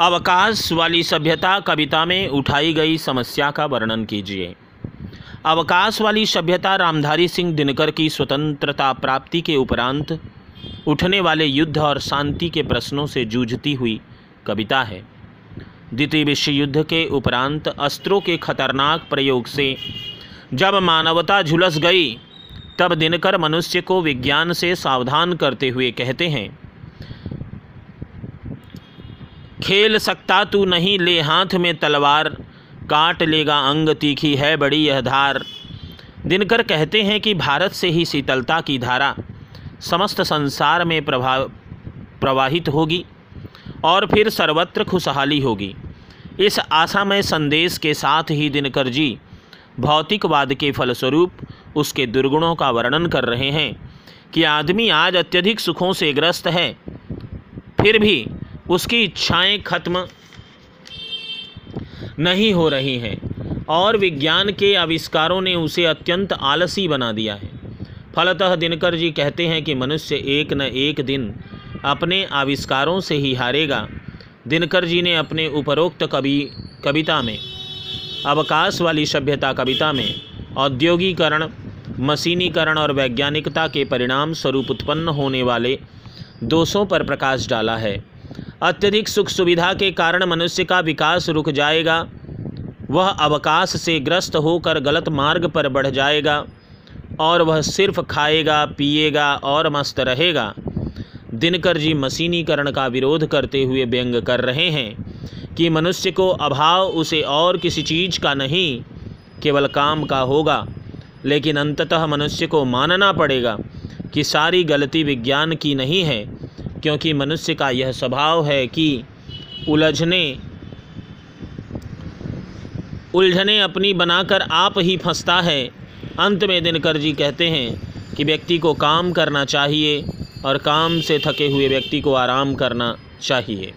अवकाश वाली सभ्यता कविता में उठाई गई समस्या का वर्णन कीजिए। अवकाश वाली सभ्यता रामधारी सिंह दिनकर की स्वतंत्रता प्राप्ति के उपरांत उठने वाले युद्ध और शांति के प्रश्नों से जूझती हुई कविता है। द्वितीय विश्व युद्ध के उपरांत अस्त्रों के खतरनाक प्रयोग से जब मानवता झुलस गई, तब दिनकर मनुष्य को विज्ञान से सावधान करते हुए कहते हैं खेल सकता तू नहीं, ले हाथ में तलवार, काट लेगा अंग, तीखी है बड़ी यह धार। दिनकर कहते हैं कि भारत से ही शीतलता की धारा समस्त संसार में प्रभाव प्रवाहित होगी और फिर सर्वत्र खुशहाली होगी। इस आशामय संदेश के साथ ही दिनकर जी भौतिकवाद के फलस्वरूप उसके दुर्गुणों का वर्णन कर रहे हैं कि आदमी आज अत्यधिक सुखों से ग्रस्त है। फिर भी उसकी इच्छाएँ खत्म नहीं हो रही हैं। और विज्ञान के आविष्कारों ने उसे अत्यंत आलसी बना दिया है। फलतः दिनकर जी कहते हैं कि मनुष्य एक न एक दिन अपने आविष्कारों से ही हारेगा। दिनकर जी ने अपने उपरोक्त कवि, कविता में, अवकाश वाली सभ्यता कविता में, औद्योगिकरण, मशीनीकरण और वैज्ञानिकता के परिणाम स्वरूप उत्पन्न होने वाले दोषों पर प्रकाश डाला है। अत्यधिक सुख सुविधा के कारण मनुष्य का विकास रुक जाएगा। वह अवकाश से ग्रस्त होकर गलत मार्ग पर बढ़ जाएगा और वह सिर्फ़ खाएगा, पिएगा और मस्त रहेगा। दिनकर जी मशीनीकरण का विरोध करते हुए व्यंग कर रहे हैं कि मनुष्य को अभाव उसे और किसी चीज़ का नहीं, केवल काम का होगा। लेकिन अंततः मनुष्य को मानना पड़ेगा कि सारी गलती विज्ञान की नहीं है। क्योंकि मनुष्य का यह स्वभाव है कि उलझने उलझने अपनी बनाकर आप ही फंसता है। अंत में दिनकर जी कहते हैं कि व्यक्ति को काम करना चाहिए और काम से थके हुए व्यक्ति को आराम करना चाहिए।